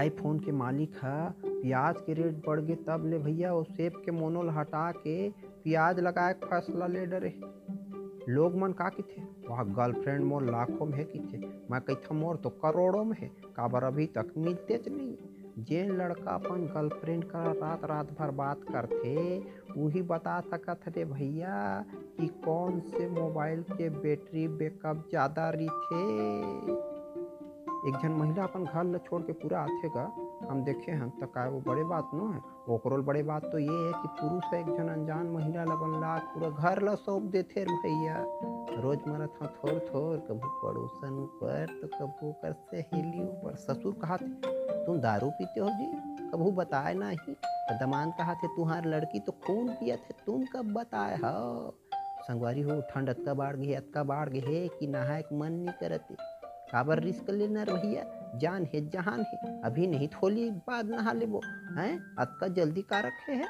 IPhone के मालिक ह। प्याज के रेट बढ़ गे तब ले भैया वो सेब के मोनोल हटा के प्याज लगाए के फैसला ले डरे। लोग मन का किथे? वह गर्लफ्रेंड मोर लाखों में है किथे? मैं कही था मोर तो करोड़ों में है। काबर अभी तक मिलते नहीं। जे लड़का अपन गर्लफ्रेंड का रात रात भर बात करथे वही बता सकत रे भैया कि कौन से मोबाइल के बैटरी बैकअप ज़्यादा रहीथे एक जन महिला अपन घर ल छोड़ के पूरा आथे गा। हम देखे हैं तो का वो बड़े बात नो है। ओकरो बड़े बात तो ये है कि पुरुष एक जन अनजान महिला ल बनला पूरा घर ल सौंप देथे भैया। रोज मरत हाँ थोर थोर कभू पड़ोसन ऊपर तो कभू कर सहेली ऊपर ससुर कहा थे तुम दारू पीते हो जी? कभू बताए नहीं? तो दमान कहा थे तुम्हार लड़की तो खून पिया थे तुम कब बताए हो? संगवारी हो ठंड अतका बाढ़ गई, अतका बाढ़ है, कि नहाए मन नहीं करते काबर रिस्क लेना भैया जान है जहान है। अभी नहीं थोली बाद नहा लेबो, हैं? अतका जल्दी का रखे है?